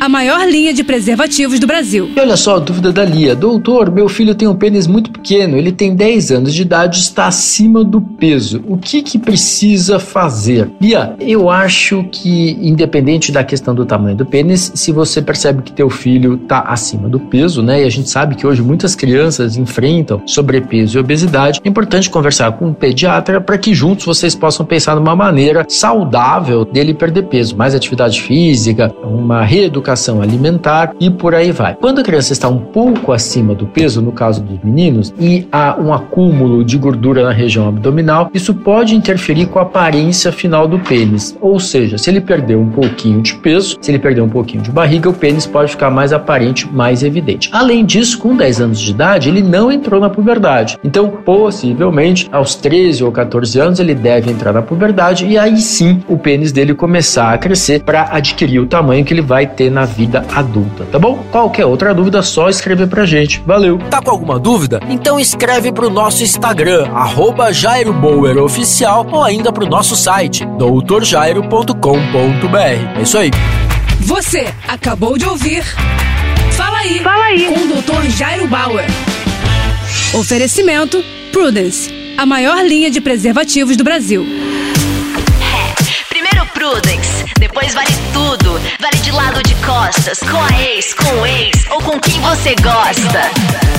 a maior linha de preservativos do Brasil. E olha só a dúvida da Lia. Doutor, meu filho tem um pênis muito pequeno, ele tem 10 anos de idade, está acima do peso. O que que precisa fazer? Lia, eu acho que independente da questão do tamanho do pênis, se você percebe que teu filho está acima do peso, né? E a gente sabe que hoje muitas crianças enfrentam sobrepeso e obesidade, é importante conversar com um pediatra para que juntos vocês possam pensar numa maneira saudável dele perder peso, mais atividade física, uma reeducação educação alimentar e por aí vai. Quando a criança está um pouco acima do peso, no caso dos meninos, e há um acúmulo de gordura na região abdominal, isso pode interferir com a aparência final do pênis. Ou seja, se ele perder um pouquinho de peso, se ele perder um pouquinho de barriga, o pênis pode ficar mais aparente, mais evidente. Além disso, com 10 anos de idade, ele não entrou na puberdade. Então, possivelmente, aos 13 ou 14 anos, ele deve entrar na puberdade e aí sim o pênis dele começar a crescer para adquirir o tamanho que ele vai ter na vida adulta, tá bom? Qualquer outra dúvida, só escrever pra gente. Valeu! Tá com alguma dúvida? Então escreve pro nosso Instagram, arroba Jairo Bauer Oficial, ou ainda pro nosso site, doutorjairo.com.br. É isso aí. Você acabou de ouvir Fala aí, Fala aí. com o Dr. Jairo Bauer. Oferecimento Prudence, a maior linha de preservativos do Brasil. Com a ex, com o ex ou com quem você gosta.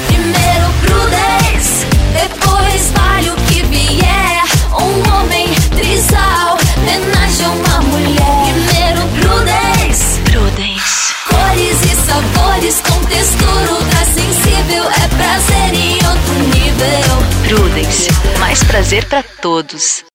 Primeiro Prudence, depois vale o que vier. Um homem trisal, homenagem a uma mulher. Primeiro Prudence, Prudence. cores e sabores com textura ultra sensível. É prazer em outro nível. Prudence. Mais prazer pra todos.